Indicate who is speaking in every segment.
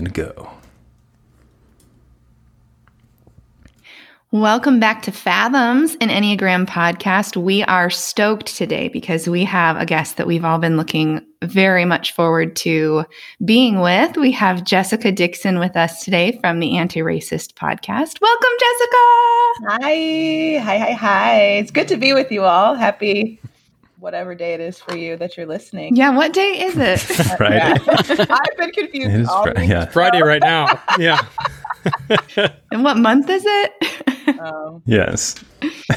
Speaker 1: and go.
Speaker 2: Welcome back to Fathoms, an Enneagram podcast. We are stoked today because we have a guest that we've all been looking very much forward to being with. We have Jessica Dixson with us today from the Anti Racist podcast. Welcome, Jessica.
Speaker 3: Hi. Hi, hi, hi. It's good to be with you all. Happy whatever day it is for you that you're listening.
Speaker 2: Yeah, what day is it?
Speaker 1: Friday.
Speaker 3: I've been confused.
Speaker 1: It is
Speaker 3: all
Speaker 1: Fri- yeah.
Speaker 4: Friday right now. Yeah.
Speaker 2: and what month is it?
Speaker 3: Um,
Speaker 1: Yes.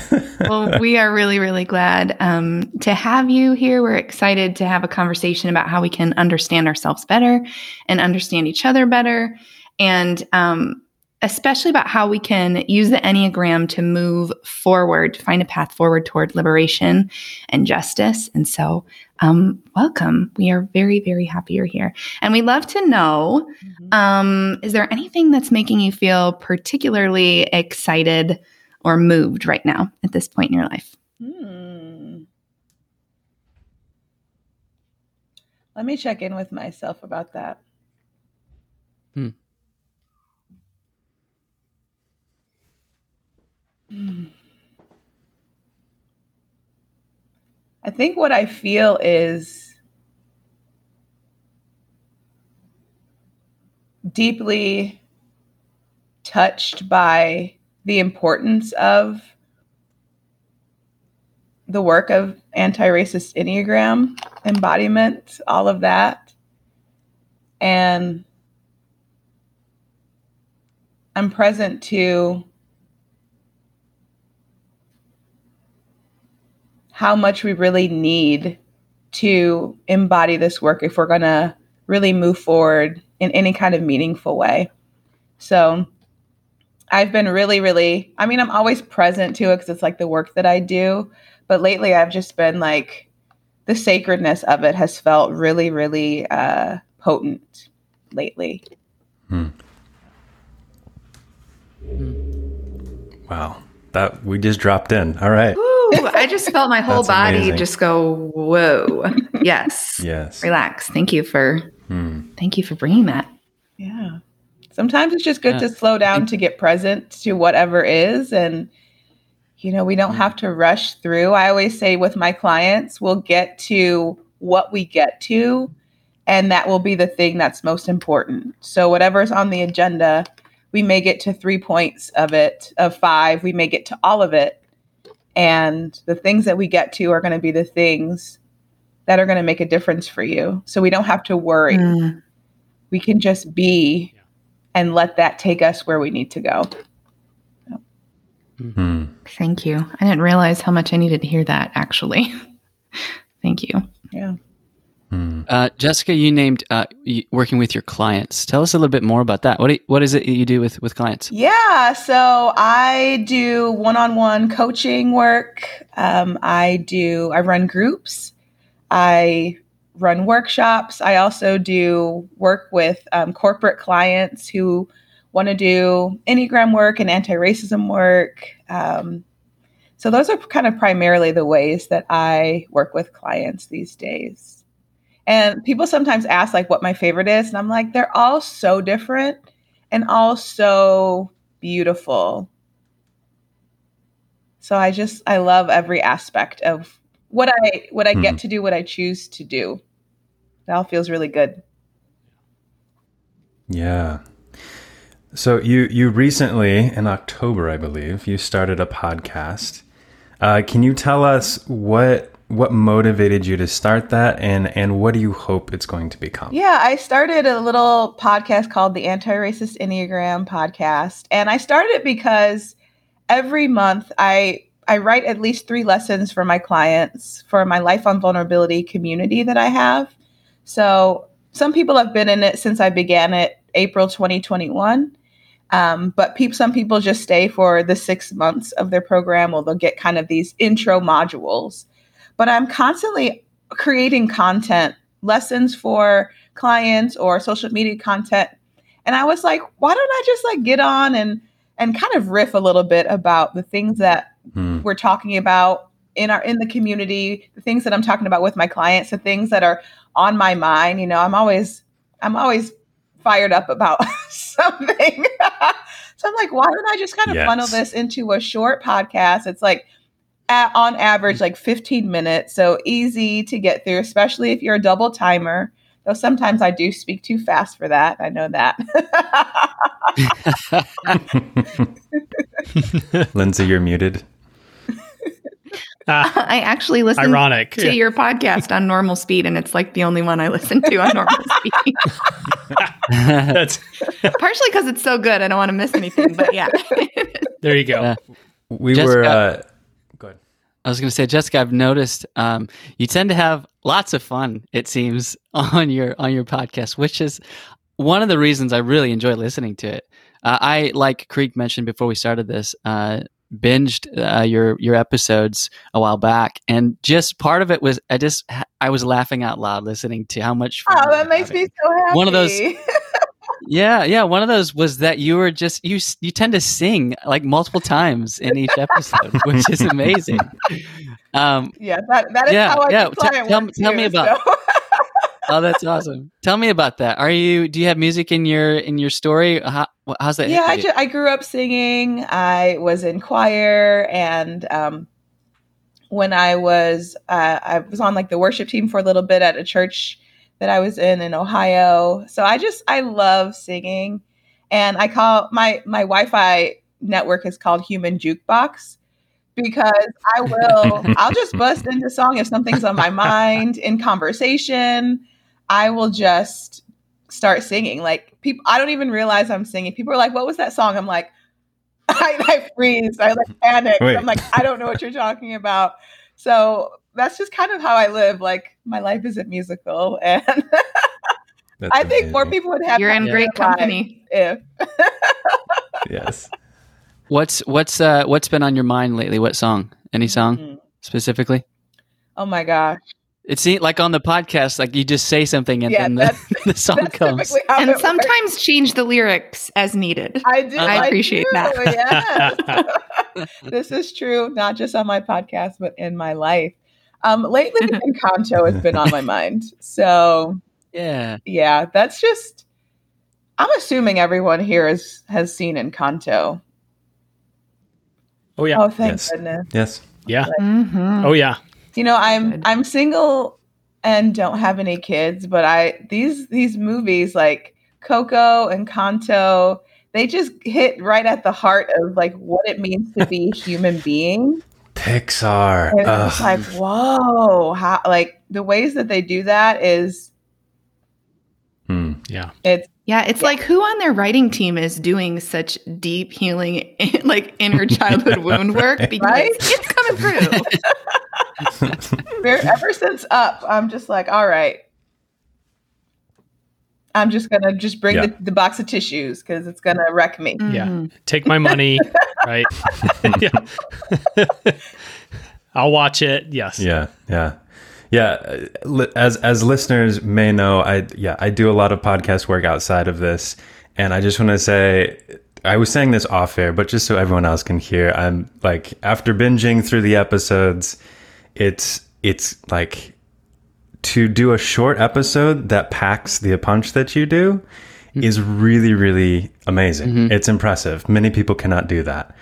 Speaker 2: well, we are really, really glad um, to have you here. We're excited to have a conversation about how we can understand ourselves better and understand each other better. And um, especially about how we can use the Enneagram to move forward, to find a path forward toward liberation and justice. And so, um, welcome. We are very, very happy you're here. And we'd love to know
Speaker 3: mhm.
Speaker 2: um, is there anything that's making you feel particularly excited or moved right now at this point in your life?
Speaker 3: Hmm. Let me check in with myself about that.
Speaker 4: Hmm.
Speaker 3: Hmm. I think what I feel is deeply touched by the importance of the work of anti-racist enneagram embodiment all of that. And i'm present to how much we really need to embody this work if we're going to really move forward in any kind of meaningful way so I've been really, really, I mean, I'm always present to it because it's like the work that I do. But lately, I've just been like, the sacredness of it has felt really, really uh, potent lately. Hmm.
Speaker 1: Wow. That we just dropped in. All right.
Speaker 2: Ooh, I just felt my whole
Speaker 1: That's
Speaker 2: body
Speaker 1: amazing.
Speaker 2: just go, whoa. Yes.
Speaker 1: Yes.
Speaker 2: Relax. Thank you for
Speaker 1: Hmm.
Speaker 2: thank you for bringing that.
Speaker 3: Yeah. Sometimes it's just good
Speaker 4: Yeah.
Speaker 3: to slow down to get present to whatever is. And, you know, we don't have to rush through. I always say with my clients, we'll get to what we get to, and that will be the thing that's most important. So, whatever's on the agenda, we may get to three points of it, of five, we may get to all of it. And the things that we get to are going to be the things that are going to make a difference for you. So, we don't have to worry
Speaker 2: Mm.
Speaker 3: we can just be and let that take us where we need to go.
Speaker 1: Hmm.
Speaker 2: Thank you. I didn't realize how much I needed to hear that actually. Thank you.
Speaker 3: Yeah.
Speaker 1: Hmm.
Speaker 4: Uh, Jessica, you named uh, working with your clients. Tell us a little bit more about that. What do you- what is it that you do with with clients?
Speaker 3: Yeah. So I do one on one coaching work. Um, I do, I run groups. I run workshops. I also do work with um, corporate clients who want to do Enneagram work and anti racism work. Um, so those are kind of primarily the ways that I work with clients these days. And people sometimes ask like what my favorite is, and I'm like, they're all so different and all so beautiful. So I just I love every aspect of what I what I get
Speaker 1: Mhm.
Speaker 3: to do, what I choose to do. It all feels really good.
Speaker 1: Yeah. So you you recently in October, I believe, you started a podcast. Uh, can you tell us what what motivated you to start that, and and what do you hope it's going to become?
Speaker 3: Yeah, I started a little podcast called the Anti-Racist Enneagram podcast, and I started it because every month I I write at least 3 lessons for my clients for my Life on Vulnerability community that I have. So, some people have been in it since I began it April 2021. Um, but peop some people just stay for the six months of their program, or they'll get kind of these intro modules. But I'm constantly creating content, lessons for clients or social media content. And I was like, why don't I just like get on and and kind of riff a little bit about the things that
Speaker 1: Hmm.
Speaker 3: we're talking about in our in the community, the things that I'm talking about with my clients, the things that are on my mind. You know, I'm always I'm always fired up about something. so I'm like, why don't I just kind of
Speaker 1: Yes.
Speaker 3: funnel this into a short podcast? It's like at, on average like 15 minutes, so easy to get through, especially if you're a double timer. Though sometimes I do speak too fast for that. I know that.
Speaker 1: Lindsay, you're muted.
Speaker 5: Ah,
Speaker 2: I actually listen
Speaker 5: ironic.
Speaker 2: to your podcast on normal speed, and it's like the only one I listen to on normal speed.
Speaker 5: That's
Speaker 2: Partially because it's so good, I don't want to miss anything. But yeah,
Speaker 5: there you go.
Speaker 4: Yeah.
Speaker 1: We
Speaker 4: Jessica-
Speaker 1: were. Uh, go ahead.
Speaker 4: I was going to say, Jessica, I've noticed um, you tend to have lots of fun. It seems on your on your podcast, which is one of the reasons I really enjoy listening to it. Uh, I, like Creek mentioned before we started this, uh, binged uh, your your episodes a while back, and just part of it was I just I was laughing out loud listening to how much fun.
Speaker 3: oh, that makes
Speaker 4: having.
Speaker 3: me so happy.
Speaker 4: One of those- Yeah, yeah. One of those was that you were just you you tend to sing like multiple times in each episode, which is amazing. Um,
Speaker 3: Yeah, that, that is
Speaker 4: Yeah,
Speaker 3: how I
Speaker 4: yeah,
Speaker 3: client
Speaker 4: tell-
Speaker 3: work
Speaker 4: tell me about-
Speaker 3: so.
Speaker 4: oh, that's awesome. Tell me about that. Are you do you have music in your in your story? How, how's that?
Speaker 3: yeah, I, ju- I grew up singing. I was in choir, and um, when I was, uh, I was on like the worship team for a little bit at a church that I was in in Ohio. So I just I love singing, and I call my my Wi-Fi network is called Human Jukebox because I will I'll just bust into song if something's on my mind in conversation. I will just start singing. Like people, I don't even realize I'm singing. People are like, "What was that song?" I'm like, I, I freeze. I like panic. I'm like, I don't know what you're talking about. So that's just kind of how I live. Like my life is a musical, and I think more people would have.
Speaker 2: you're in great
Speaker 3: in their life
Speaker 2: company.
Speaker 3: If
Speaker 1: Yes.
Speaker 4: What's what's uh what's been on your mind lately? What song? Any song
Speaker 3: Mm.
Speaker 4: specifically?
Speaker 3: oh my gosh,
Speaker 4: It seems like on the podcast, like you just say something and
Speaker 3: Yeah,
Speaker 4: then the, the song comes.
Speaker 3: typically how it
Speaker 2: And
Speaker 3: works.
Speaker 2: sometimes change the lyrics as needed.
Speaker 3: I do.
Speaker 2: I appreciate
Speaker 3: do,
Speaker 2: that.
Speaker 3: Yes. this is true, not just on my podcast, but in my life. Um, lately, Encanto has been on my mind. So
Speaker 4: Yeah.
Speaker 3: yeah, that's just. I'm assuming everyone here has has seen Encanto.
Speaker 5: Oh yeah.
Speaker 3: Oh, thank
Speaker 1: Yes.
Speaker 3: goodness.
Speaker 1: Yes.
Speaker 5: Yeah.
Speaker 2: Mhm.
Speaker 5: Oh yeah.
Speaker 3: You know, I'm I'm single and don't have any kids, but I these these movies like Coco and Encanto, they just hit right at the heart of like what it means to be a human being.
Speaker 1: Pixar.
Speaker 3: And it's like, whoa, how like the ways that they do that is
Speaker 1: Hmm.
Speaker 5: Yeah.
Speaker 3: it's
Speaker 2: Yeah, it's like who on their writing team is doing such deep healing, like inner childhood wound work because
Speaker 3: Right?
Speaker 2: it's coming through.
Speaker 3: ever since up, I'm just like, all right. I'm just gonna just bring
Speaker 1: Yeah.
Speaker 3: the, the box of tissues because it's gonna wreck me.
Speaker 5: Yeah.
Speaker 2: Mhm.
Speaker 5: Take my money, right? yeah. I'll watch it. Yes.
Speaker 1: Yeah, yeah, yeah. uh, As as listeners may know, I yeah I do a lot of podcast work outside of this, and I just want to say I was saying this off air, but just so everyone else can hear, I'm like after binging through the episodes, it's it's like to do a short episode that packs the punch that you do mm-hmm. is really really amazing. Mm-hmm. It's impressive. Many people cannot do that.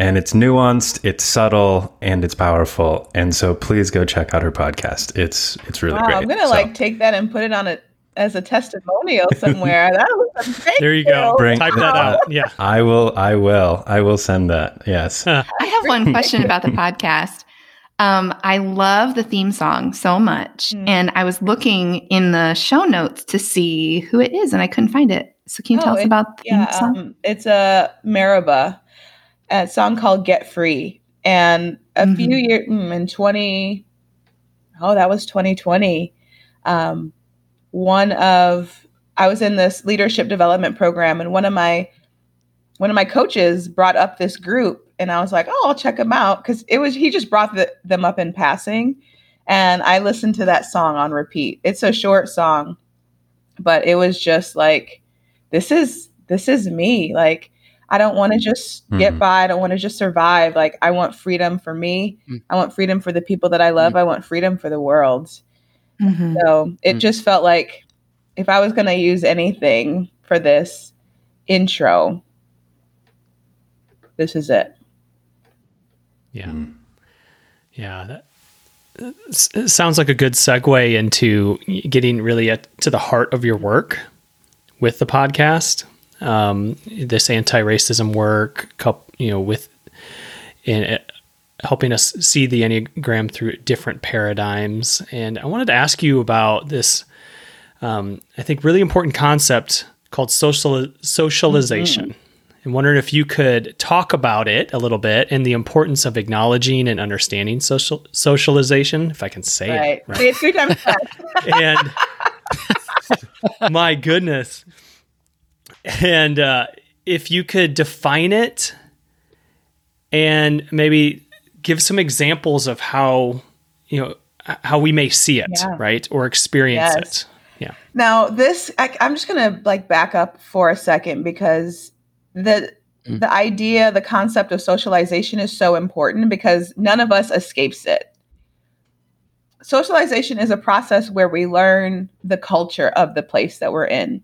Speaker 1: And it's nuanced, it's subtle, and it's powerful. And so please go check out her podcast. It's it's really
Speaker 3: Wow,
Speaker 1: great.
Speaker 3: I'm gonna
Speaker 1: So
Speaker 3: like take that and put it on it as a testimonial somewhere. that was thank
Speaker 5: There you go.
Speaker 1: Bring-
Speaker 5: Type that out. Yeah.
Speaker 1: I will I will I will send that. Yes.
Speaker 2: I have one question about the podcast. Um, I love the theme song so much,
Speaker 3: Mm.
Speaker 2: and I was looking in the show notes to see who it is, and I couldn't find it. So can you tell
Speaker 3: Oh,
Speaker 2: us
Speaker 3: it-
Speaker 2: about the theme
Speaker 3: Yeah,
Speaker 2: song?
Speaker 3: um, it's a Mariba, a song called "Get Free," and a
Speaker 2: Mhm.
Speaker 3: few years mm, in twenty, oh, that was twenty twenty. Um, one of I was in this leadership development program, and one of my one of my coaches brought up this group, and I was like, "Oh, I'll check them out," because it was he just brought the, them up in passing, and I listened to that song on repeat. It's a short song, but it was just like, this is this is me. Like, I don't want to just get
Speaker 1: Mhm.
Speaker 3: by. I don't want to just survive. Like, I want freedom for me.
Speaker 4: Mm.
Speaker 3: I want freedom for the people that I love. I want freedom for the world.
Speaker 2: Mhm.
Speaker 3: So it
Speaker 4: Mm.
Speaker 3: just felt like if I was going to use anything for this intro. This is it.
Speaker 5: Yeah. Mm. Yeah. That, it sounds like a good segue into getting really at, to the heart of your work with the podcast. Um, this anti-racism work, you know, with in helping us see the Enneagram through different paradigms. And I wanted to ask you about this, um, I think, really important concept called social socialization. Mm-hmm. And wondering if you could talk about it a little bit and the importance of acknowledging and understanding social socialization, if I can say right. it. Right. Say it three times and my goodness. And uh, if you could define it and maybe give some examples of how you know how we may see it yeah. right or experience yes. it yeah
Speaker 3: now this I, i'm just gonna like back up for a second because the mm. the idea the concept of socialization is so important because none of us escapes it socialization is a process where we learn the culture of the place that we're in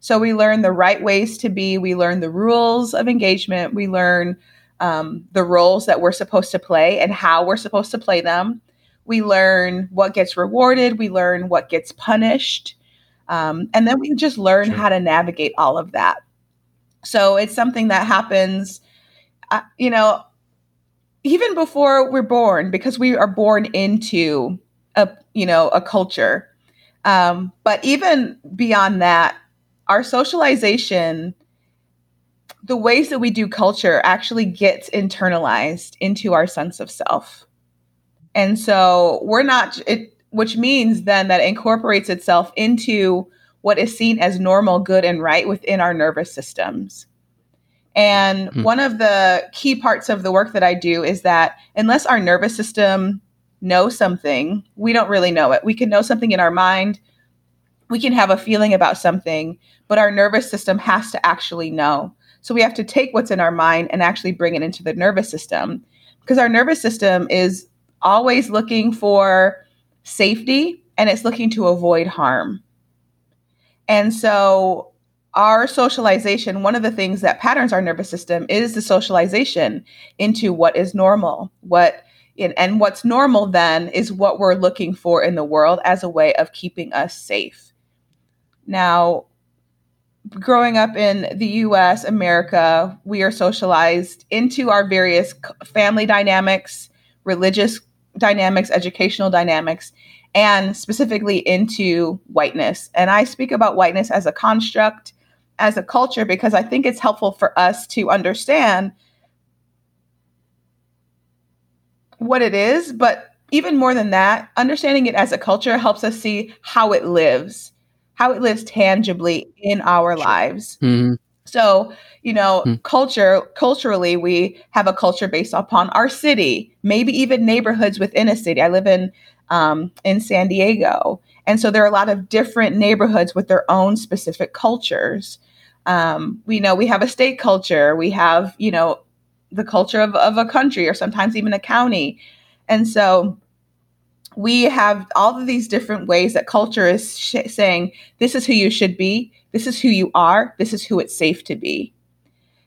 Speaker 3: so we learn the right ways to be we learn the rules of engagement we learn um, the roles that we're supposed to play and how we're supposed to play them. We learn what gets rewarded, we learn what gets punished, um, and then we just learn sure. how to navigate all of that. So it's something that happens, uh, you know, even before we're born, because we are born into a you know a culture. Um, but even beyond that, our socialization the ways that we do culture actually gets internalized into our sense of self. And so we're not it which means then that incorporates itself into what is seen as normal, good and right within our nervous systems. And mm-hmm. one of the key parts of the work that I do is that unless our nervous system knows something, we don't really know it. We can know something in our mind, we can have a feeling about something, but our nervous system has to actually know. So we have to take what's in our mind and actually bring it into the nervous system because our nervous system is always looking for safety and it's looking to avoid harm. And so our socialization, one of the things that patterns our nervous system is the socialization into what is normal, what and what's normal then is what we're looking for in the world as a way of keeping us safe. Now, growing up in the US, America, we are socialized into our various family dynamics, religious dynamics, educational dynamics, and specifically into whiteness. And I speak about whiteness as a construct, as a culture, because I think it's helpful for us to understand what it is, but even more than that, understanding it as a culture helps us see how it lives how it lives tangibly in our lives. Mm-hmm. So, you know, mm-hmm. culture, culturally, we have a culture based upon our city, maybe even neighborhoods within a city. I live in um, in San Diego, and so there are a lot of different neighborhoods with their own specific cultures. Um, we know we have a state culture, we have you know the culture of, of a country, or sometimes even a county, and so we have all of these different ways that culture is sh- saying this is who you should be. This is who you are. This is who it's safe to be.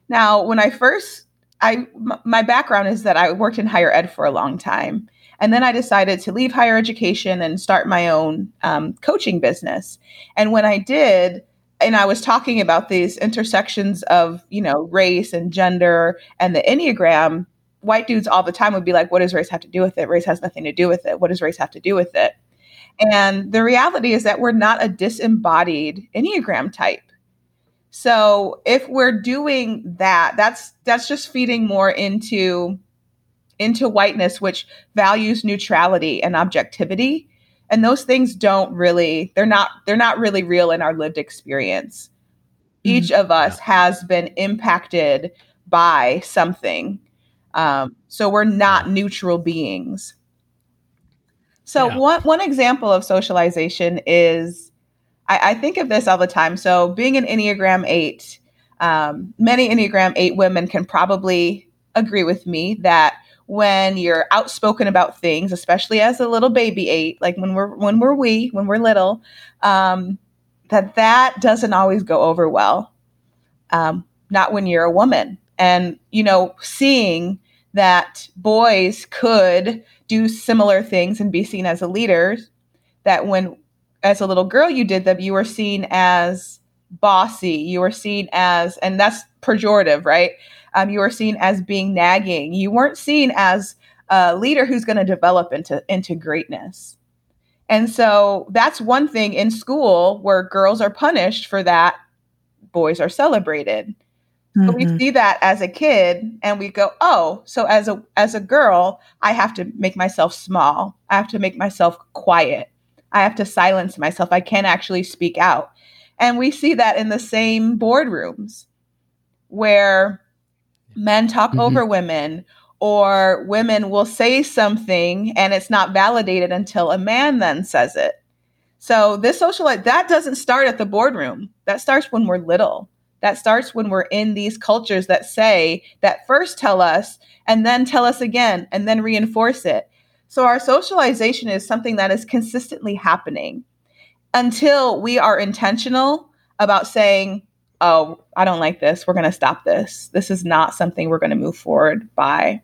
Speaker 3: Now when i first I m- my background is that i worked in higher ed for a long time and then i decided to leave higher education and start my own um, coaching business and when i did and i was talking about these intersections of you know race and gender and the enneagram white dudes all the time would be like, what does race have to do with it? Race has nothing to do with it. What does race have to do with it? And the reality is that we're not a disembodied Enneagram type. So if we're doing that, that's that's just feeding more into into whiteness, which values neutrality and objectivity. And those things don't really, they're not, they're not really real in our lived experience. Mm-hmm. Each of us has been impacted by something um, so we're not neutral beings. So yeah. one one example of socialization is I, I, think of this all the time. So being an Enneagram eight, um, many Enneagram eight women can probably agree with me that when you're outspoken about things, especially as a little baby eight, like when we're when we're we when we're little, um, that that doesn't always go over well. Um, not when you're a woman. And, you know, seeing that boys could do similar things and be seen as a leader, that when as a little girl you did them, you were seen as bossy, you were seen as, and that's pejorative, right? Um, you were seen as being nagging. You weren't seen as a leader who's going to develop into into greatness. And so that's one thing in school where girls are punished for that, boys are celebrated. Mm-hmm. So we mm-hmm. see that as a kid and we go, "Oh, so as a as a girl, I have to make myself small. I have to make myself quiet. I have to silence myself. I can't actually speak out." And we see that in the same boardrooms where men talk mm-hmm. over women or women will say something and it's not validated until a man then says it. So this social that doesn't start at the boardroom. That starts when we're little. That starts when we're in these cultures that say that first tell us and then tell us again and then reinforce it. So our socialization is something that is consistently happening until we are intentional about saying, "Oh, I don't like this. We're going to stop this. This is not something we're going to move forward by."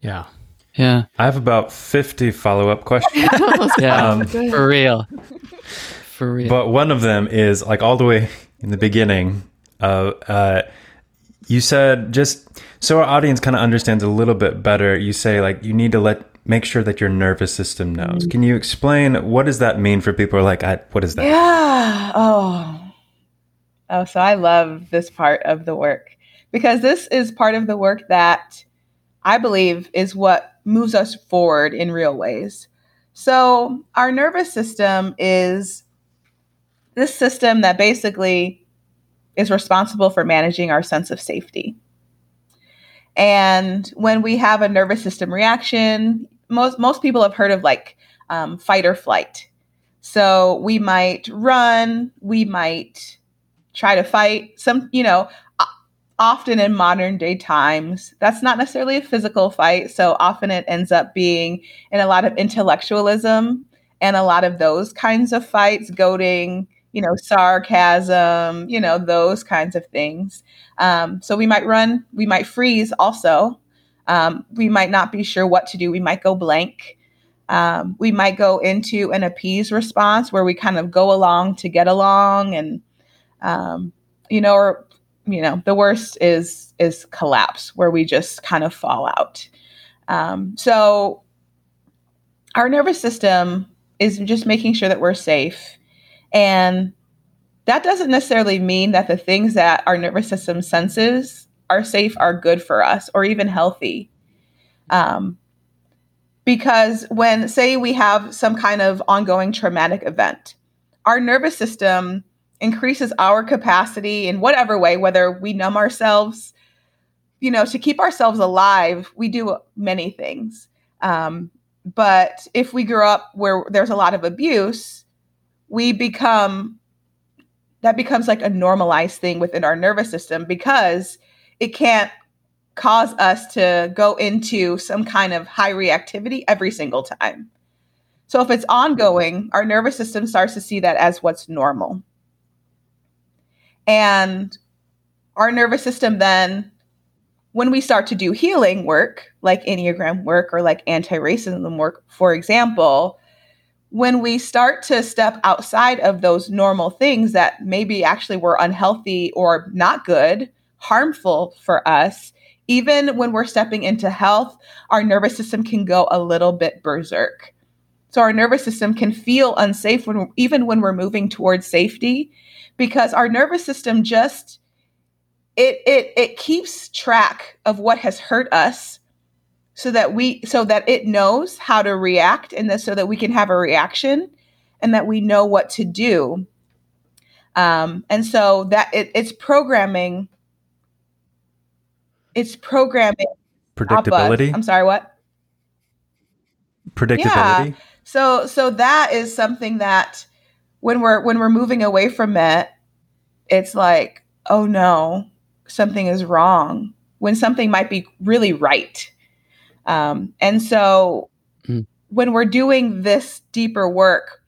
Speaker 5: Yeah.
Speaker 4: Yeah.
Speaker 1: I have about 50 follow up questions.
Speaker 4: yeah. Um, for real. For real.
Speaker 1: But one of them is like all the way in the beginning. Uh, uh, you said just so our audience kind of understands a little bit better. You say like you need to let make sure that your nervous system knows. Mm-hmm. Can you explain what does that mean for people who are like, what is that?
Speaker 3: Yeah. Oh. Oh, so I love this part of the work because this is part of the work that I believe is what moves us forward in real ways. So, our nervous system is this system that basically is responsible for managing our sense of safety. And when we have a nervous system reaction, most most people have heard of like um, fight or flight. So we might run, we might try to fight. Some, you know, often in modern day times, that's not necessarily a physical fight. So often it ends up being in a lot of intellectualism and a lot of those kinds of fights, goading, you know, sarcasm, you know, those kinds of things. Um, so we might run, we might freeze also. Um, we might not be sure what to do. We might go blank. Um, we might go into an appease response where we kind of go along to get along and, um, you know, or you know the worst is is collapse where we just kind of fall out um, so our nervous system is just making sure that we're safe and that doesn't necessarily mean that the things that our nervous system senses are safe are good for us or even healthy um, because when say we have some kind of ongoing traumatic event our nervous system increases our capacity in whatever way, whether we numb ourselves, you know, to keep ourselves alive, we do many things. Um, but if we grow up where there's a lot of abuse, we become that becomes like a normalized thing within our nervous system because it can't cause us to go into some kind of high reactivity every single time. So if it's ongoing, our nervous system starts to see that as what's normal. And our nervous system then, when we start to do healing work, like Enneagram work or like anti racism work, for example, when we start to step outside of those normal things that maybe actually were unhealthy or not good, harmful for us, even when we're stepping into health, our nervous system can go a little bit berserk. So our nervous system can feel unsafe when even when we're moving towards safety because our nervous system just it it it keeps track of what has hurt us so that we so that it knows how to react and that so that we can have a reaction and that we know what to do um, and so that it, it's programming it's programming
Speaker 1: predictability
Speaker 3: i'm sorry what
Speaker 1: predictability yeah.
Speaker 3: so so that is something that when we're when we're moving away from it, it's like, oh no, something is wrong. When something might be really right. Um, and so mm. when we're doing this deeper work,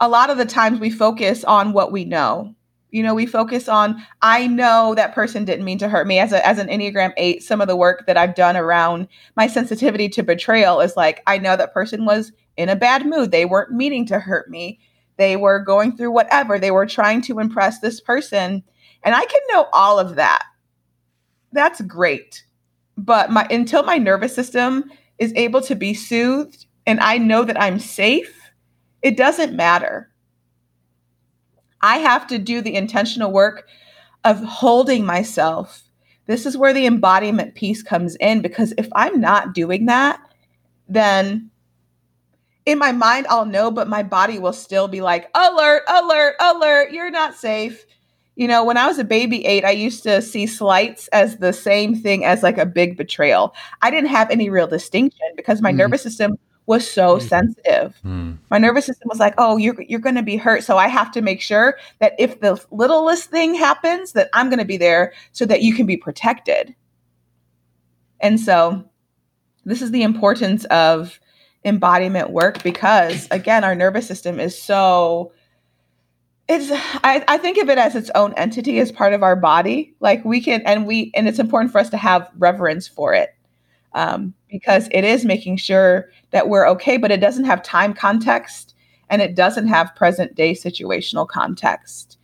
Speaker 3: a lot of the times we focus on what we know. You know, we focus on I know that person didn't mean to hurt me. As a as an Enneagram 8, some of the work that I've done around my sensitivity to betrayal is like I know that person was in a bad mood. They weren't meaning to hurt me. They were going through whatever. They were trying to impress this person. And I can know all of that. That's great. But my until my nervous system is able to be soothed and I know that I'm safe, it doesn't matter. I have to do the intentional work of holding myself. This is where the embodiment piece comes in because if I'm not doing that, then in my mind I'll know, but my body will still be like, alert, alert, alert, you're not safe. You know, when I was a baby eight, I used to see slights as the same thing as like a big betrayal. I didn't have any real distinction because my mm. nervous system was so mm. sensitive. Mm. My nervous system was like, "Oh, you're you're going to be hurt, so I have to make sure that if the littlest thing happens, that I'm going to be there so that you can be protected." And so, this is the importance of embodiment work because again, our nervous system is so it's I, I think of it as its own entity as part of our body. Like we can and we and it's important for us to have reverence for it. Um, because it is making sure that we're okay, but it doesn't have time context and it doesn't have present day situational context.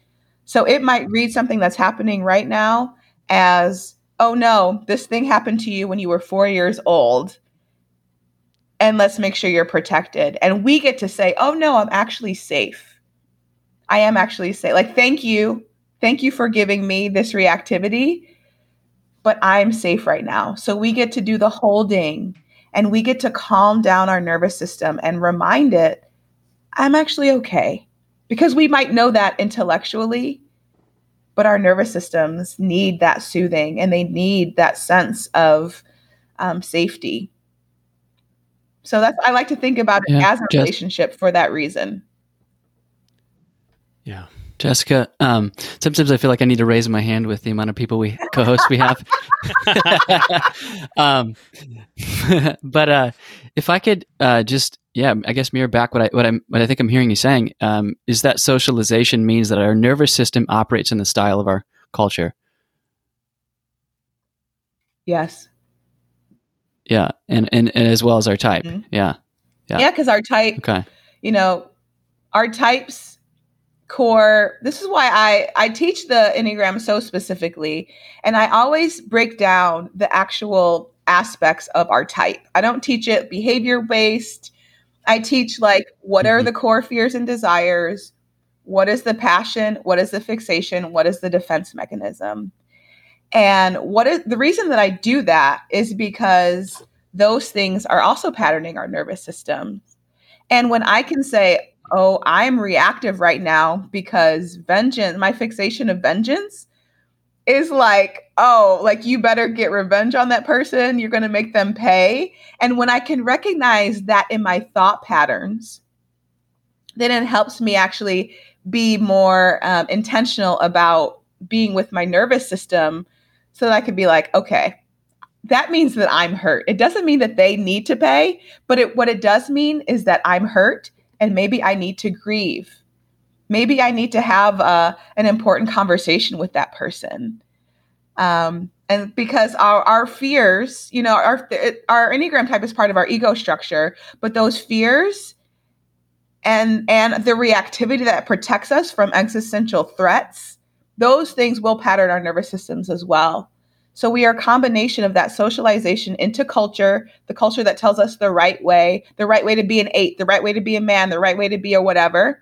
Speaker 3: So it might read something that's happening right now as, oh no, this thing happened to you when you were four years old. And let's make sure you're protected. And we get to say, oh no, I'm actually safe. I am actually safe. Like, thank you. Thank you for giving me this reactivity but I'm safe right now. So we get to do the holding and we get to calm down our nervous system and remind it, I'm actually okay. Because we might know that intellectually, but our nervous systems need that soothing and they need that sense of um, safety. So that's I like to think about it yeah, as a just, relationship for that reason.
Speaker 4: Yeah. Jessica, um, sometimes I feel like I need to raise my hand with the amount of people we co-host we have. um, but uh, if I could uh, just, yeah, I guess mirror back what I what I what I think I'm hearing you saying um, is that socialization means that our nervous system operates in the style of our culture.
Speaker 3: Yes.
Speaker 4: Yeah, and and, and as well as our type. Mm-hmm. Yeah.
Speaker 3: Yeah. Yeah, because our type. Okay. You know, our types core. This is why i i teach the enneagram so specifically and i always break down the actual aspects of our type. I don't teach it behavior based i teach like what are mm-hmm. the core fears and desires? What is the passion? What is the fixation? What is the defense mechanism? And what is the reason that i do that is because those things are also patterning our nervous system. And when i can say oh, I'm reactive right now because vengeance, my fixation of vengeance is like, oh, like you better get revenge on that person. You're going to make them pay. And when I can recognize that in my thought patterns, then it helps me actually be more um, intentional about being with my nervous system so that I could be like, okay, that means that I'm hurt. It doesn't mean that they need to pay, but it, what it does mean is that I'm hurt and maybe I need to grieve. Maybe I need to have uh, an important conversation with that person. Um, and because our, our fears, you know, our, our Enneagram type is part of our ego structure, but those fears and, and the reactivity that protects us from existential threats, those things will pattern our nervous systems as well. So we are a combination of that socialization into culture, the culture that tells us the right way, the right way to be an eight, the right way to be a man, the right way to be a whatever.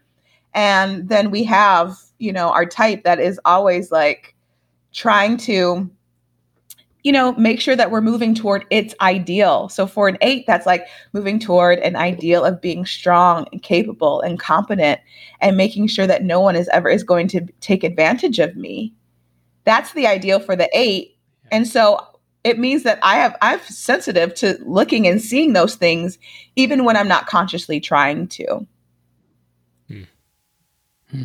Speaker 3: And then we have, you know, our type that is always like trying to, you know, make sure that we're moving toward its ideal. So for an eight, that's like moving toward an ideal of being strong and capable and competent and making sure that no one is ever is going to take advantage of me. That's the ideal for the eight and so it means that I have I'm sensitive to looking and seeing those things even when I'm not consciously trying to. Hmm.
Speaker 2: Hmm.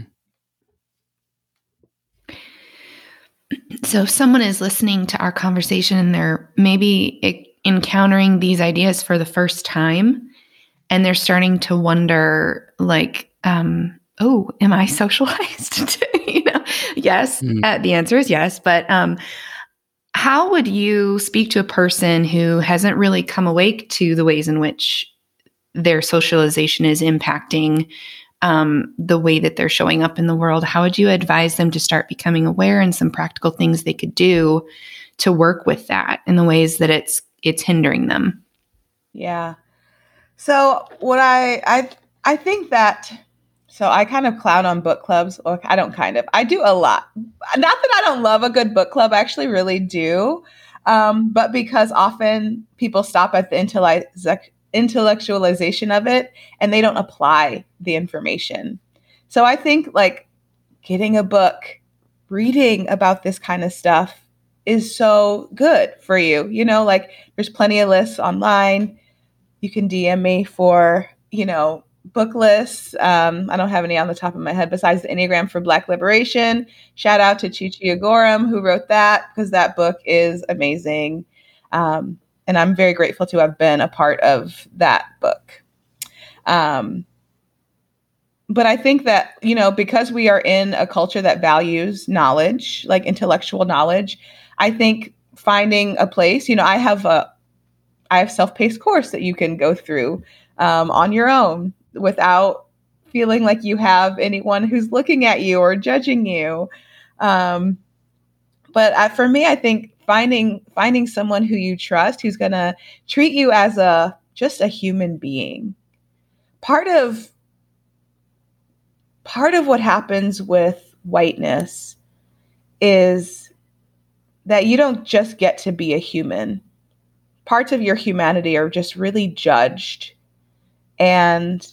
Speaker 2: So if someone is listening to our conversation and they're maybe encountering these ideas for the first time and they're starting to wonder like um oh, am I socialized? you know, yes. Mm. Uh, the answer is yes. But um, how would you speak to a person who hasn't really come awake to the ways in which their socialization is impacting um, the way that they're showing up in the world? How would you advise them to start becoming aware and some practical things they could do to work with that in the ways that it's it's hindering them?
Speaker 3: Yeah. So what I I I think that so I kind of clown on book clubs, or I don't kind of. I do a lot. Not that I don't love a good book club, I actually really do. Um, but because often people stop at the intellectualization of it and they don't apply the information. So I think like getting a book, reading about this kind of stuff is so good for you. You know, like there's plenty of lists online. You can DM me for, you know, book lists. Um, I don't have any on the top of my head besides the Enneagram for Black Liberation. Shout out to Chichi Agorom who wrote that because that book is amazing. Um, and I'm very grateful to have been a part of that book. Um, but I think that, you know, because we are in a culture that values knowledge, like intellectual knowledge, I think finding a place, you know, I have a I have self-paced course that you can go through um, on your own without feeling like you have anyone who's looking at you or judging you. Um, but for me, I think finding finding someone who you trust who's going to treat you as a just a human being. Part of part of what happens with whiteness is that you don't just get to be a human. Parts of your humanity are just really judged. And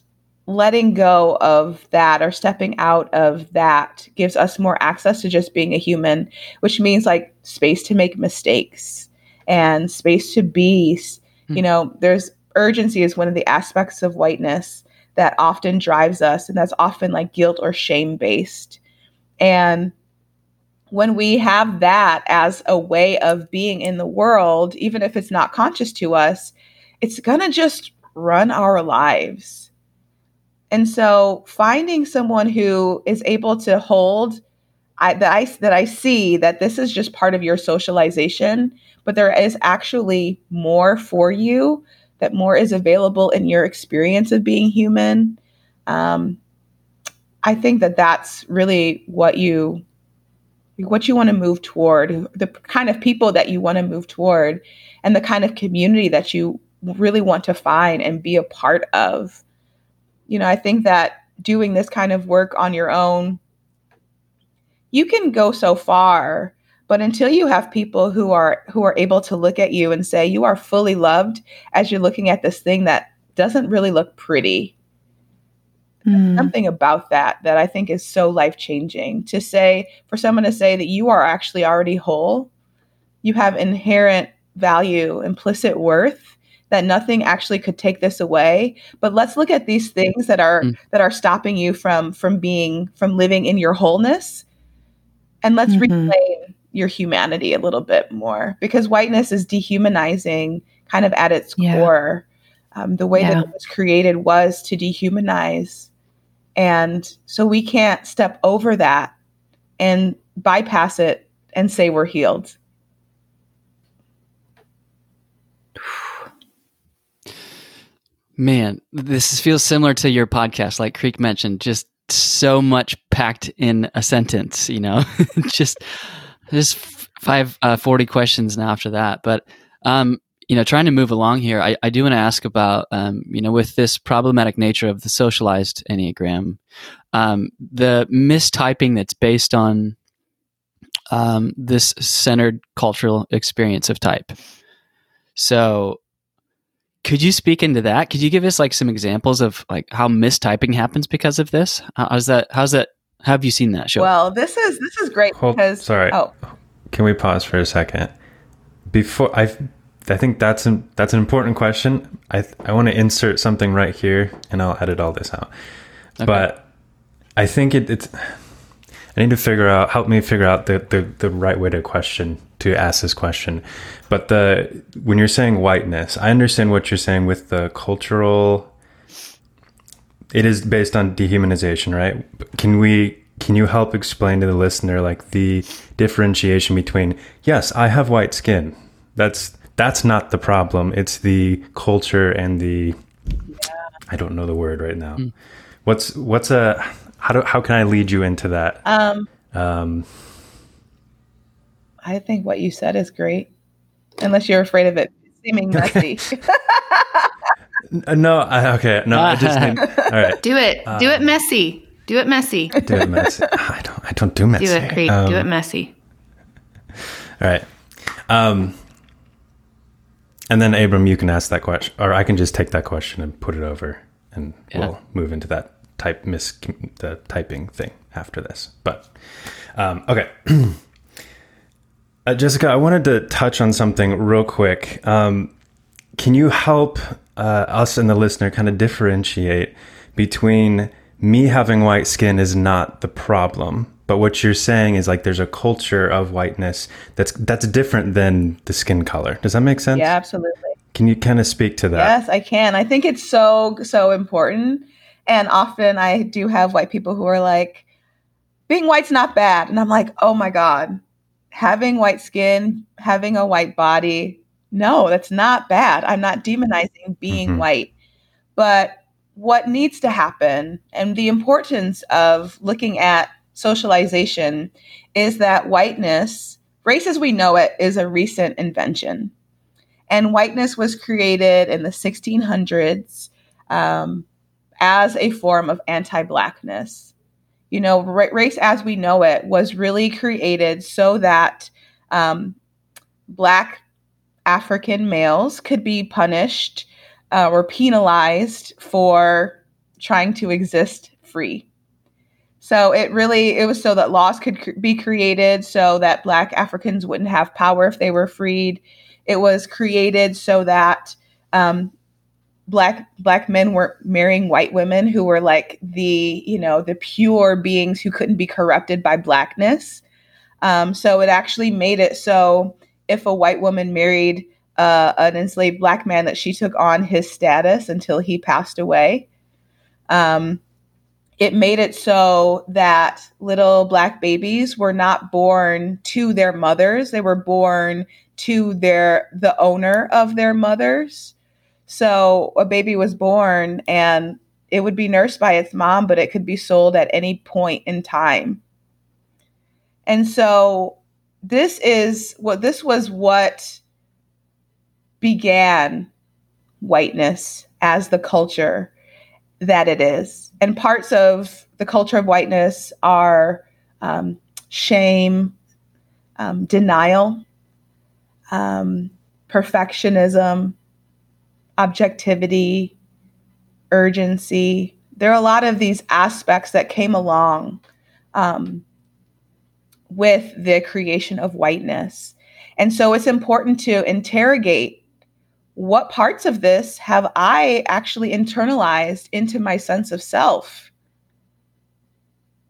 Speaker 3: letting go of that or stepping out of that gives us more access to just being a human, which means like space to make mistakes and space to be, mm-hmm. you know, there's urgency is one of the aspects of whiteness that often drives us and that's often like guilt or shame based. And when we have that as a way of being in the world, even if it's not conscious to us, it's going to just run our lives and so finding someone who is able to hold I, that I that I see that this is just part of your socialization, but there is actually more for you. That more is available in your experience of being human. Um, I think that that's really what you what you want to move toward, the kind of people that you want to move toward, and the kind of community that you really want to find and be a part of you know, I think that doing this kind of work on your own, you can go so far, but until you have people who are who are able to look at you and say you are fully loved as you're looking at this thing that doesn't really look pretty. Mm. Something about that that I think is so life changing to say for someone to say that you are actually already whole, you have inherent value, implicit worth, that nothing actually could take this away but let's look at these things that are mm. that are stopping you from from being from living in your wholeness and let's mm-hmm. reclaim your humanity a little bit more because whiteness is dehumanizing kind of at its yeah. core um, the way yeah. that it was created was to dehumanize and so we can't step over that and bypass it and say we're healed
Speaker 4: Man, this feels similar to your podcast, like Creek mentioned, just so much packed in a sentence, you know, just, just five, uh, 40 questions now after that. But, um, you know, trying to move along here, I, I do want to ask about, um, you know, with this problematic nature of the socialized Enneagram, um, the mistyping that's based on um, this centered cultural experience of type. So, could you speak into that? Could you give us like some examples of like how mistyping happens because of this? How's that? How's that? How have you seen that show?
Speaker 3: Well, this is this is great Hold, because
Speaker 1: sorry. Oh, can we pause for a second? Before I, I think that's an that's an important question. I I want to insert something right here, and I'll edit all this out. Okay. But I think it, it's. I need to figure out help me figure out the, the the right way to question to ask this question. But the when you're saying whiteness, I understand what you're saying with the cultural it is based on dehumanization, right? Can we can you help explain to the listener like the differentiation between yes, I have white skin. That's that's not the problem. It's the culture and the I don't know the word right now. Mm. What's what's a how do how can I lead you into that? Um, um
Speaker 3: I think what you said is great. Unless you're afraid of it seeming messy.
Speaker 1: no, I, okay, no, I just need, all right.
Speaker 2: Do it. Um, do it messy. Do it messy.
Speaker 1: Do it messy. I don't. I don't do messy.
Speaker 2: Do it, Creek. Um, do it messy.
Speaker 1: All right. Um, and then Abram, you can ask that question, or I can just take that question and put it over, and yeah. we'll move into that type mis the typing thing after this. But um, okay. uh, Jessica, I wanted to touch on something real quick. Um, can you help uh, us and the listener kind of differentiate between me having white skin is not the problem but what you're saying is like there's a culture of whiteness that's that's different than the skin color does that make sense
Speaker 3: yeah absolutely
Speaker 1: can you kind of speak to that
Speaker 3: yes i can i think it's so so important and often i do have white people who are like being white's not bad and i'm like oh my god having white skin having a white body no that's not bad i'm not demonizing being mm-hmm. white but what needs to happen and the importance of looking at socialization is that whiteness, race as we know it, is a recent invention. And whiteness was created in the 1600s um, as a form of anti Blackness. You know, race as we know it was really created so that um, Black African males could be punished uh, were penalized for trying to exist free. So it really it was so that laws could cr- be created so that black Africans wouldn't have power if they were freed. It was created so that um, black black men weren't marrying white women who were like the you know the pure beings who couldn't be corrupted by blackness. Um, so it actually made it so if a white woman married uh, an enslaved black man that she took on his status until he passed away. Um, it made it so that little black babies were not born to their mothers; they were born to their the owner of their mothers. So a baby was born and it would be nursed by its mom, but it could be sold at any point in time. And so this is what this was what began whiteness as the culture that it is. And parts of the culture of whiteness are um, shame, um, denial, um, perfectionism, objectivity, urgency. There are a lot of these aspects that came along um, with the creation of whiteness. And so it's important to interrogate what parts of this have I actually internalized into my sense of self?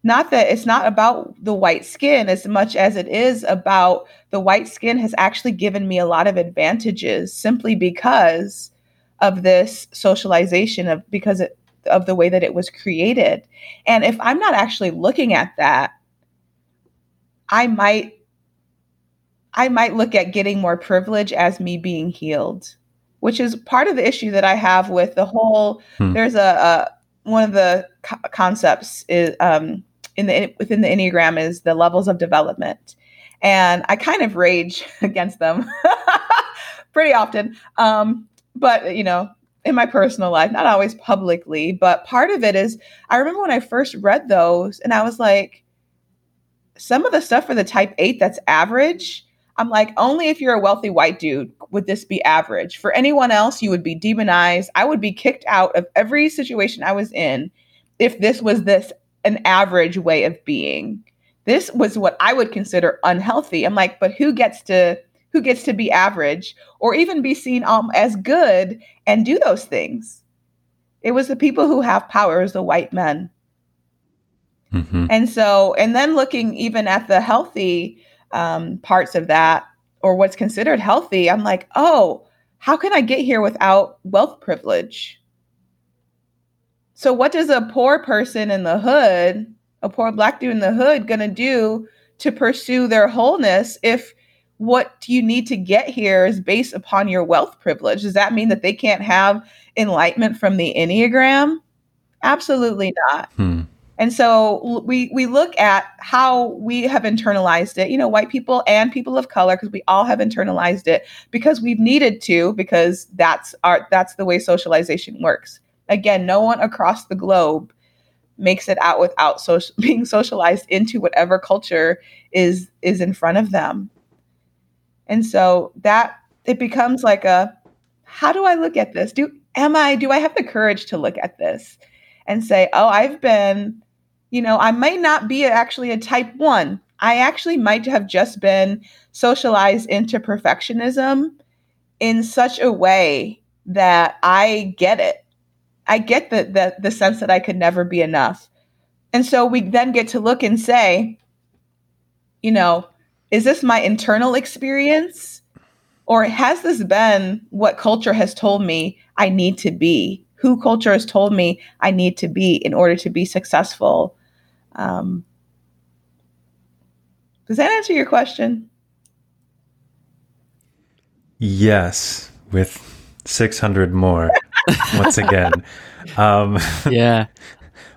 Speaker 3: Not that it's not about the white skin as much as it is about the white skin has actually given me a lot of advantages simply because of this socialization of because it, of the way that it was created. And if I'm not actually looking at that, I might I might look at getting more privilege as me being healed which is part of the issue that I have with the whole. Hmm. There's a, a, one of the co- concepts is um, in the within the enneagram is the levels of development, and I kind of rage against them pretty often. Um, but you know, in my personal life, not always publicly, but part of it is I remember when I first read those, and I was like, some of the stuff for the type eight that's average I'm like, only if you're a wealthy white dude would this be average. For anyone else, you would be demonized. I would be kicked out of every situation I was in if this was this an average way of being. This was what I would consider unhealthy. I'm like, but who gets to who gets to be average or even be seen um, as good and do those things? It was the people who have power, as the white men. Mm-hmm. And so, and then looking even at the healthy um, parts of that or what's considered healthy, I'm like, oh, how can I get here without wealth privilege? So what does a poor person in the hood, a poor black dude in the hood, gonna do to pursue their wholeness if what you need to get here is based upon your wealth privilege? Does that mean that they can't have enlightenment from the Enneagram? Absolutely not. Hmm. And so we we look at how we have internalized it, you know, white people and people of color because we all have internalized it because we've needed to because that's our that's the way socialization works. Again, no one across the globe makes it out without social, being socialized into whatever culture is is in front of them. And so that it becomes like a how do I look at this? Do am I do I have the courage to look at this and say, "Oh, I've been you know, I might not be actually a type one. I actually might have just been socialized into perfectionism in such a way that I get it. I get the, the, the sense that I could never be enough. And so we then get to look and say, you know, is this my internal experience? Or has this been what culture has told me I need to be? Who culture has told me I need to be in order to be successful? Um, does that answer your question?
Speaker 1: Yes, with 600 more once again. Um,
Speaker 4: yeah.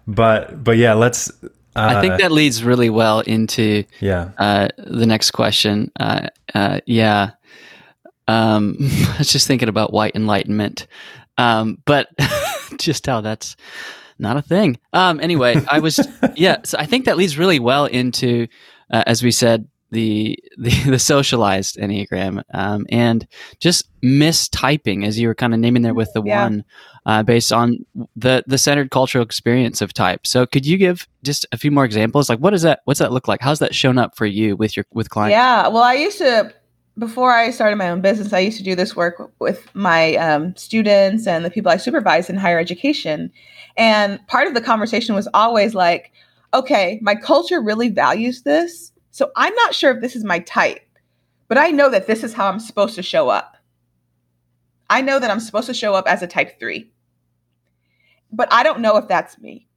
Speaker 1: But but yeah, let's uh,
Speaker 4: I think that leads really well into
Speaker 1: yeah
Speaker 4: uh, the next question. Uh, uh yeah, um, I was just thinking about white enlightenment, um, but just how that's not a thing. Um, anyway, I was yeah. So I think that leads really well into, uh, as we said, the the, the socialized enneagram um, and just mistyping, as you were kind of naming there with the yeah. one, uh, based on the the centered cultural experience of type. So could you give just a few more examples? Like what does that what's that look like? How's that shown up for you with your with clients?
Speaker 3: Yeah. Well, I used to before I started my own business, I used to do this work with my um, students and the people I supervise in higher education. And part of the conversation was always like, okay, my culture really values this. So I'm not sure if this is my type, but I know that this is how I'm supposed to show up. I know that I'm supposed to show up as a type three, but I don't know if that's me.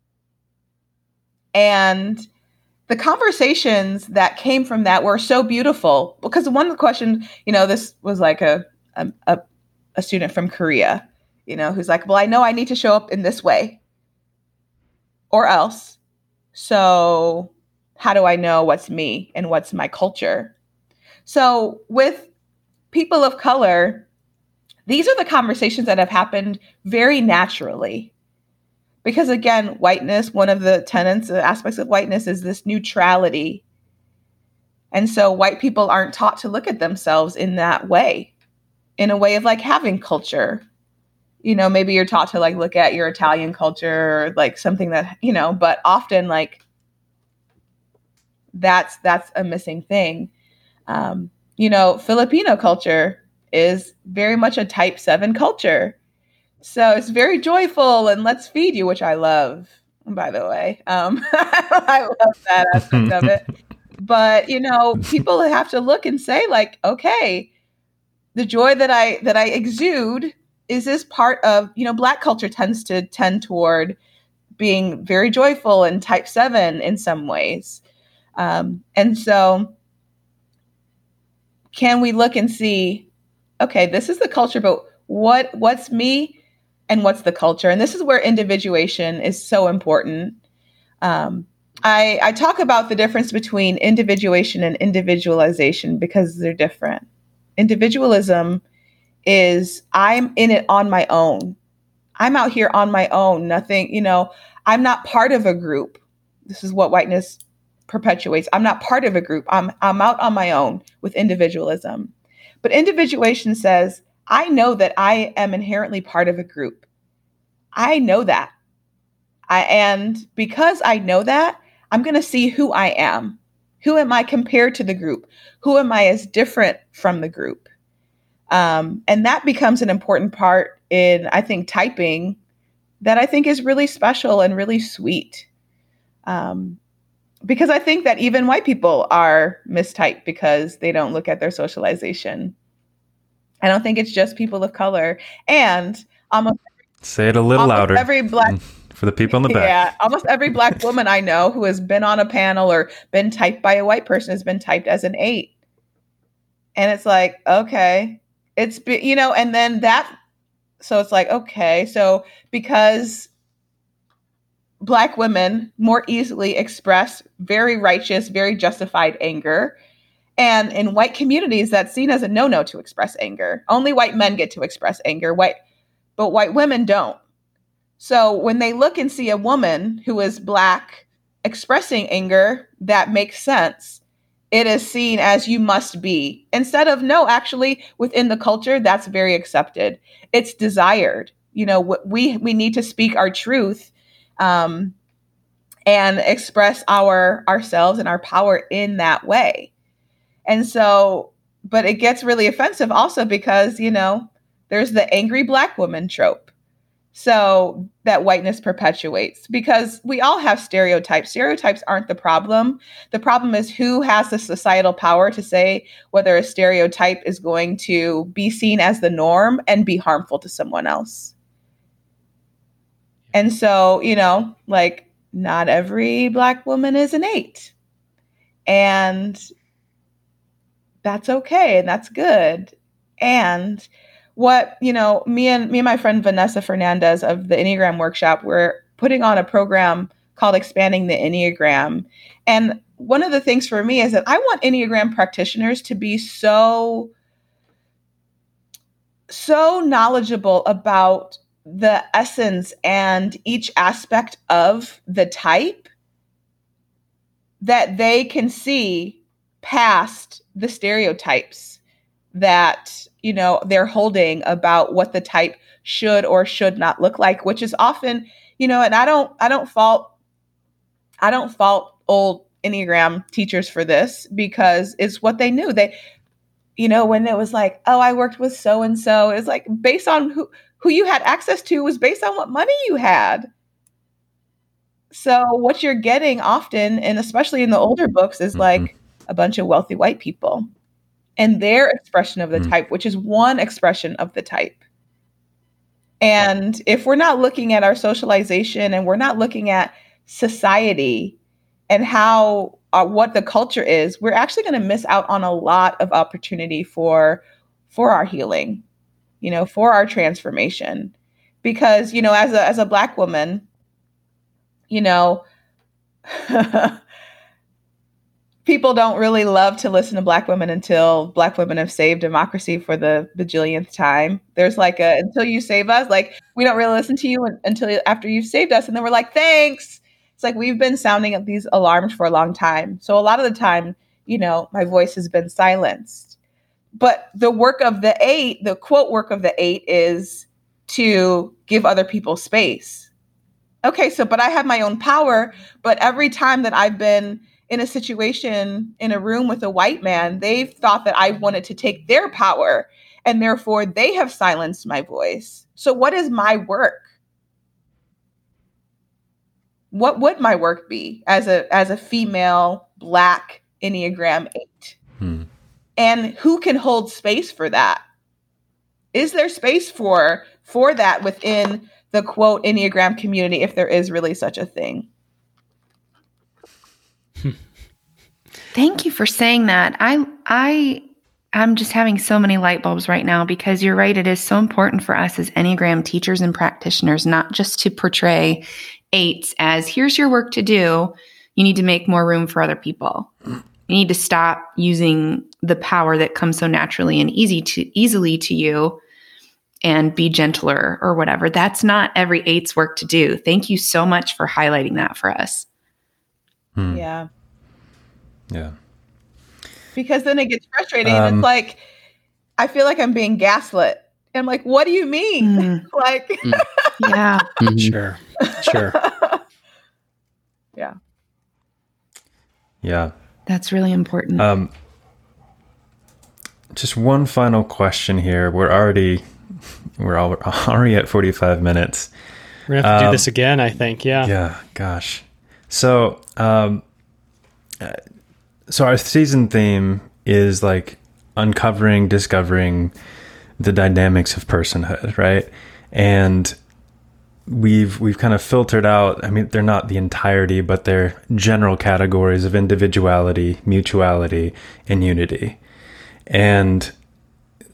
Speaker 3: And the conversations that came from that were so beautiful because one of the questions, you know, this was like a, a, a student from Korea, you know, who's like, well, I know I need to show up in this way or else. So, how do I know what's me and what's my culture? So, with people of color, these are the conversations that have happened very naturally. Because again, whiteness, one of the tenets, the aspects of whiteness is this neutrality. And so white people aren't taught to look at themselves in that way, in a way of like having culture you know maybe you're taught to like look at your italian culture or like something that you know but often like that's that's a missing thing. Um you know filipino culture is very much a type 7 culture. So it's very joyful and let's feed you which i love by the way. Um i love that aspect of it. But you know people have to look and say like okay the joy that i that i exude is this part of you know black culture tends to tend toward being very joyful and type 7 in some ways um, and so can we look and see okay this is the culture but what what's me and what's the culture and this is where individuation is so important um, I, I talk about the difference between individuation and individualization because they're different individualism is I'm in it on my own. I'm out here on my own. Nothing, you know, I'm not part of a group. This is what whiteness perpetuates. I'm not part of a group. I'm I'm out on my own with individualism. But individuation says, I know that I am inherently part of a group. I know that. I and because I know that, I'm going to see who I am. Who am I compared to the group? Who am I as different from the group? Um, and that becomes an important part in, I think, typing that I think is really special and really sweet. Um, because I think that even white people are mistyped because they don't look at their socialization. I don't think it's just people of color. And almost
Speaker 1: say it a little louder
Speaker 3: every black mm,
Speaker 1: for the people in the back.
Speaker 3: Yeah, almost every black woman I know who has been on a panel or been typed by a white person has been typed as an eight. And it's like, okay, it's, you know, and then that, so it's like, okay, so because black women more easily express very righteous, very justified anger. And in white communities, that's seen as a no-no to express anger. Only white men get to express anger, white, but white women don't. So when they look and see a woman who is black expressing anger, that makes sense. It is seen as you must be instead of no, actually within the culture that's very accepted. It's desired. You know, we we need to speak our truth um, and express our ourselves and our power in that way. And so, but it gets really offensive also because you know there's the angry black woman trope. So that whiteness perpetuates because we all have stereotypes. Stereotypes aren't the problem. The problem is who has the societal power to say whether a stereotype is going to be seen as the norm and be harmful to someone else. And so, you know, like not every black woman is an eight. And that's okay and that's good. And what, you know, me and me and my friend Vanessa Fernandez of the Enneagram workshop, we're putting on a program called Expanding the Enneagram. And one of the things for me is that I want Enneagram practitioners to be so so knowledgeable about the essence and each aspect of the type that they can see past the stereotypes that you know they're holding about what the type should or should not look like which is often you know and i don't i don't fault i don't fault old enneagram teachers for this because it's what they knew. They you know when it was like oh i worked with so and so it's like based on who who you had access to was based on what money you had. So what you're getting often, and especially in the older books, is mm-hmm. like a bunch of wealthy white people and their expression of the mm-hmm. type, which is one expression of the type. And if we're not looking at our socialization and we're not looking at society and how uh, what the culture is, we're actually going to miss out on a lot of opportunity for for our healing you know, for our transformation. Because, you know, as a as a black woman, you know, people don't really love to listen to black women until black women have saved democracy for the bajillionth time. There's like a until you save us, like we don't really listen to you until after you've saved us, and then we're like, thanks. It's like we've been sounding these alarms for a long time. So a lot of the time, you know, my voice has been silenced but the work of the eight, the quote work of the eight is to give other people space. Okay, so but I have my own power, but every time that I've been in a situation in a room with a white man, they've thought that I wanted to take their power and therefore they have silenced my voice. So what is my work? What would my work be as a as a female black Enneagram 8? And who can hold space for that? Is there space for for that within the quote enneagram community if there is really such a thing?
Speaker 2: Thank you for saying that. I i i'm just having so many light bulbs right now because you're right. It is so important for us as enneagram teachers and practitioners not just to portray eights as here's your work to do. You need to make more room for other people you need to stop using the power that comes so naturally and easy to easily to you and be gentler or whatever. That's not every eight's work to do. Thank you so much for highlighting that for us.
Speaker 3: Hmm. Yeah.
Speaker 1: Yeah.
Speaker 3: Because then it gets frustrating um, and it's like I feel like I'm being gaslit. I'm like, what do you mean? Mm. like mm.
Speaker 2: Yeah.
Speaker 5: Mm-hmm. Sure. Sure.
Speaker 3: yeah.
Speaker 1: Yeah.
Speaker 2: That's really important. Um,
Speaker 1: just one final question here. We're already we're all, already at 45 minutes.
Speaker 5: We're gonna have to um, do this again, I think. Yeah.
Speaker 1: Yeah. Gosh. So, um, so our season theme is like uncovering, discovering the dynamics of personhood, right? And we've we've kind of filtered out. I mean, they're not the entirety, but they're general categories of individuality, mutuality, and unity. And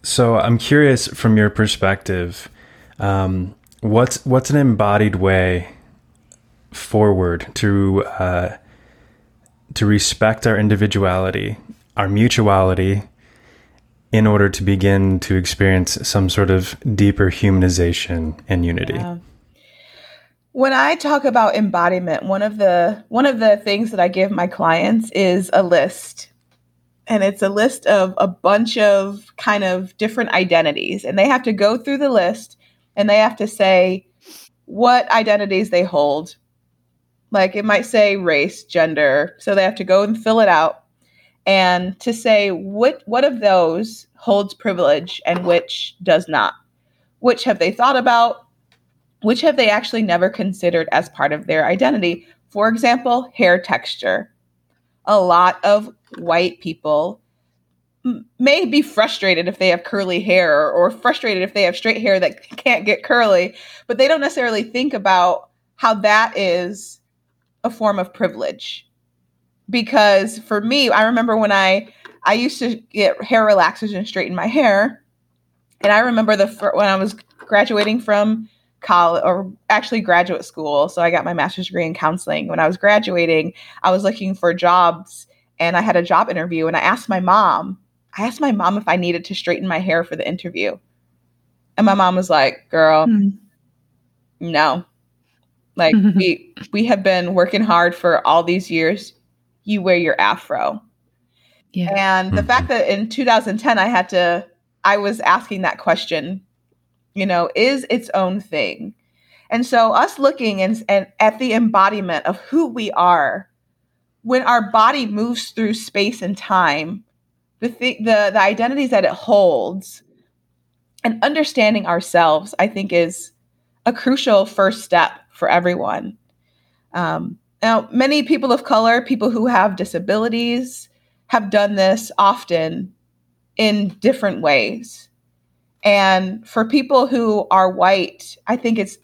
Speaker 1: so, I'm curious from your perspective, um, what's what's an embodied way forward to uh, to respect our individuality, our mutuality, in order to begin to experience some sort of deeper humanization and unity. Yeah.
Speaker 3: When I talk about embodiment, one of the one of the things that I give my clients is a list. And it's a list of a bunch of kind of different identities and they have to go through the list and they have to say what identities they hold. Like it might say race, gender, so they have to go and fill it out and to say what what of those holds privilege and which does not. Which have they thought about? Which have they actually never considered as part of their identity? For example, hair texture. A lot of white people may be frustrated if they have curly hair or frustrated if they have straight hair that can't get curly, but they don't necessarily think about how that is a form of privilege. Because for me, I remember when I I used to get hair relaxers and straighten my hair, and I remember the when I was graduating from college or actually graduate school. So I got my master's degree in counseling. When I was graduating, I was looking for jobs and I had a job interview and I asked my mom, I asked my mom if I needed to straighten my hair for the interview. And my mom was like, "Girl, mm. no. Like we we have been working hard for all these years. You wear your afro." Yeah. And the mm-hmm. fact that in 2010 I had to I was asking that question you know, is its own thing. And so us looking and, and at the embodiment of who we are, when our body moves through space and time, the th- the the identities that it holds, and understanding ourselves, I think, is a crucial first step for everyone. Um, now, many people of color, people who have disabilities, have done this often in different ways. And for people who are white, I think it's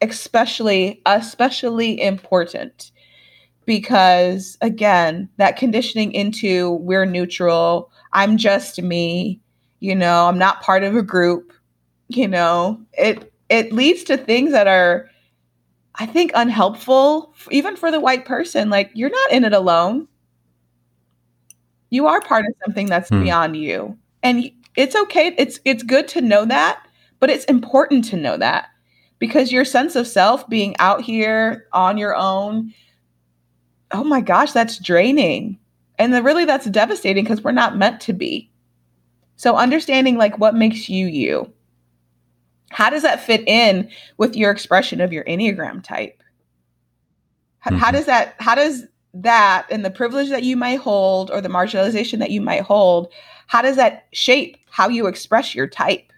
Speaker 3: especially especially important because again, that conditioning into we're neutral, I'm just me, you know, I'm not part of a group, you know, it it leads to things that are I think unhelpful even for the white person like you're not in it alone. You are part of something that's hmm. beyond you. And it's okay. It's it's good to know that, but it's important to know that because your sense of self being out here on your own, oh my gosh, that's draining. And then really that's devastating because we're not meant to be. So understanding like what makes you you. How does that fit in with your expression of your Enneagram type? How, mm-hmm. how does that how does that and the privilege that you might hold or the marginalization that you might hold, how does that shape how you express your type.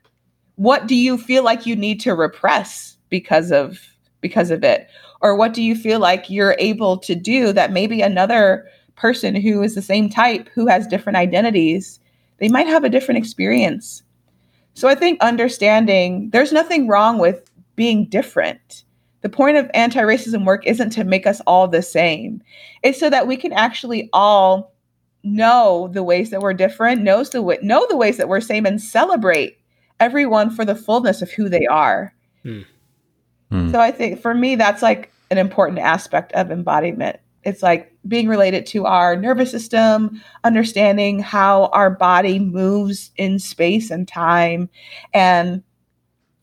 Speaker 3: What do you feel like you need to repress because of because of it? Or what do you feel like you're able to do that maybe another person who is the same type who has different identities, they might have a different experience. So I think understanding there's nothing wrong with being different. The point of anti racism work isn't to make us all the same, it's so that we can actually all know the ways that we're different, knows the way, know the ways that we're same, and celebrate everyone for the fullness of who they are. Mm. Mm. So I think for me, that's like an important aspect of embodiment. It's like being related to our nervous system, understanding how our body moves in space and time, and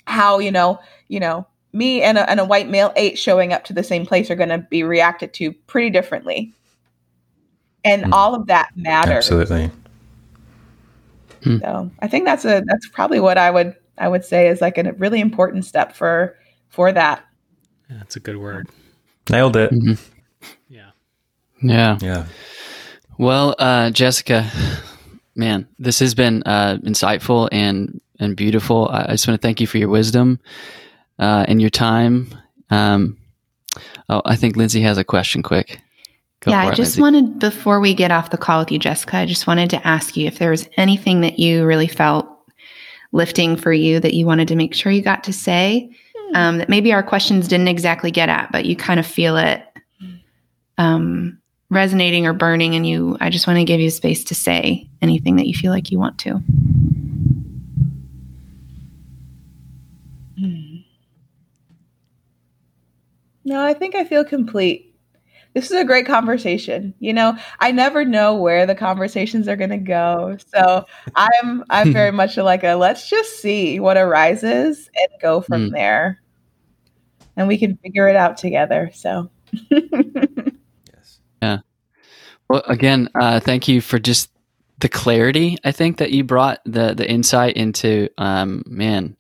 Speaker 3: how you know, you know, me and a, and a white male eight showing up to the same place are going to be reacted to pretty differently and mm. all of that matters.
Speaker 1: Absolutely.
Speaker 3: Hmm. So I think that's a that's probably what I would I would say is like a really important step for for that.
Speaker 5: That's a good word.
Speaker 1: Nailed it. Mm-hmm.
Speaker 4: Yeah. Yeah.
Speaker 1: Yeah.
Speaker 4: Well, uh, Jessica, man, this has been uh, insightful and and beautiful. I, I just want to thank you for your wisdom uh, and your time. Um, oh, I think Lindsay has a question. Quick.
Speaker 2: Go yeah, I just wanted, before we get off the call with you, Jessica, I just wanted to ask you if there was anything that you really felt lifting for you that you wanted to make sure you got to say. um, that maybe our questions didn't exactly get at, but you kind of feel it um, resonating or burning, and you. I just want to give you space to say anything that you feel like you want to.
Speaker 3: Hmm. No, I think I feel complete this is a great conversation. You know, I never know where the conversations are going to go. So I'm I'm very much like a let's just see what arises and go from mm. there. And we can figure it out together. So
Speaker 4: yes. Yeah. Well, again, uh, thank you for just the clarity. I think that you brought the the insight into um, man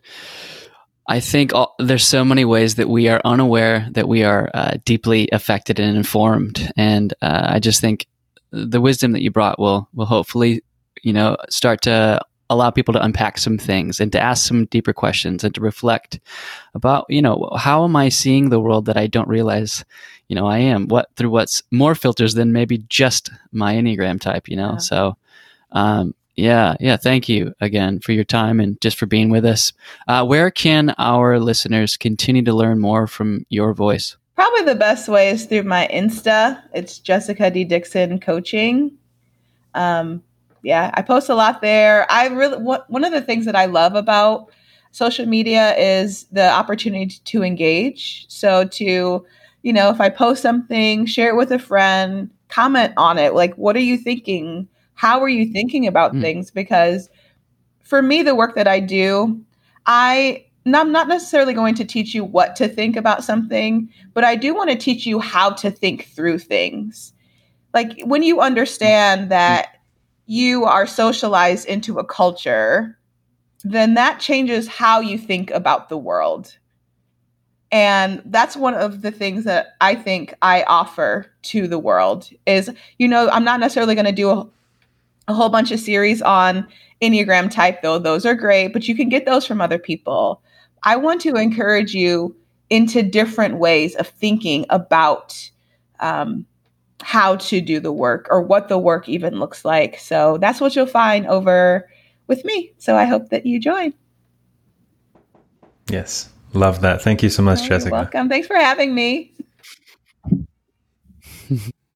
Speaker 4: I think all, there's so many ways that we are unaware that we are uh, deeply affected and informed, and uh, I just think the wisdom that you brought will will hopefully you know start to allow people to unpack some things and to ask some deeper questions and to reflect about you know how am I seeing the world that I don't realize you know I am? What through what's more filters than maybe just my enneagram type you know? Yeah. so um, yeah, yeah. Thank you again for your time and just for being with us. Uh, where can our listeners continue to learn more from your voice?
Speaker 3: Probably the best way is through my Insta. It's Jessica D Dixson Coaching. Um, yeah, I post a lot there. I really one of the things that I love about social media is the opportunity to engage. So to you know, if I post something, share it with a friend, comment on it. Like, what are you thinking? How are you thinking about mm. things? Because for me, the work that I do, I I'm not necessarily going to teach you what to think about something, but I do want to teach you how to think through things. Like when you understand hmm. that you are socialized into a culture, then that changes how you think about the world. And that's one of the things that I think I offer to the world is, you know, I'm not necessarily going to do a, a whole bunch of series on Enneagram type, though. Those are great, but you can get those from other people. I want to encourage you into different ways of thinking about um, how to do the work or what the work even looks like. So that's what you'll find over with me. So I hope that you join.
Speaker 1: Yes. Love that. Thank you so much, oh, Jessica.
Speaker 3: welcome. Thanks for having me.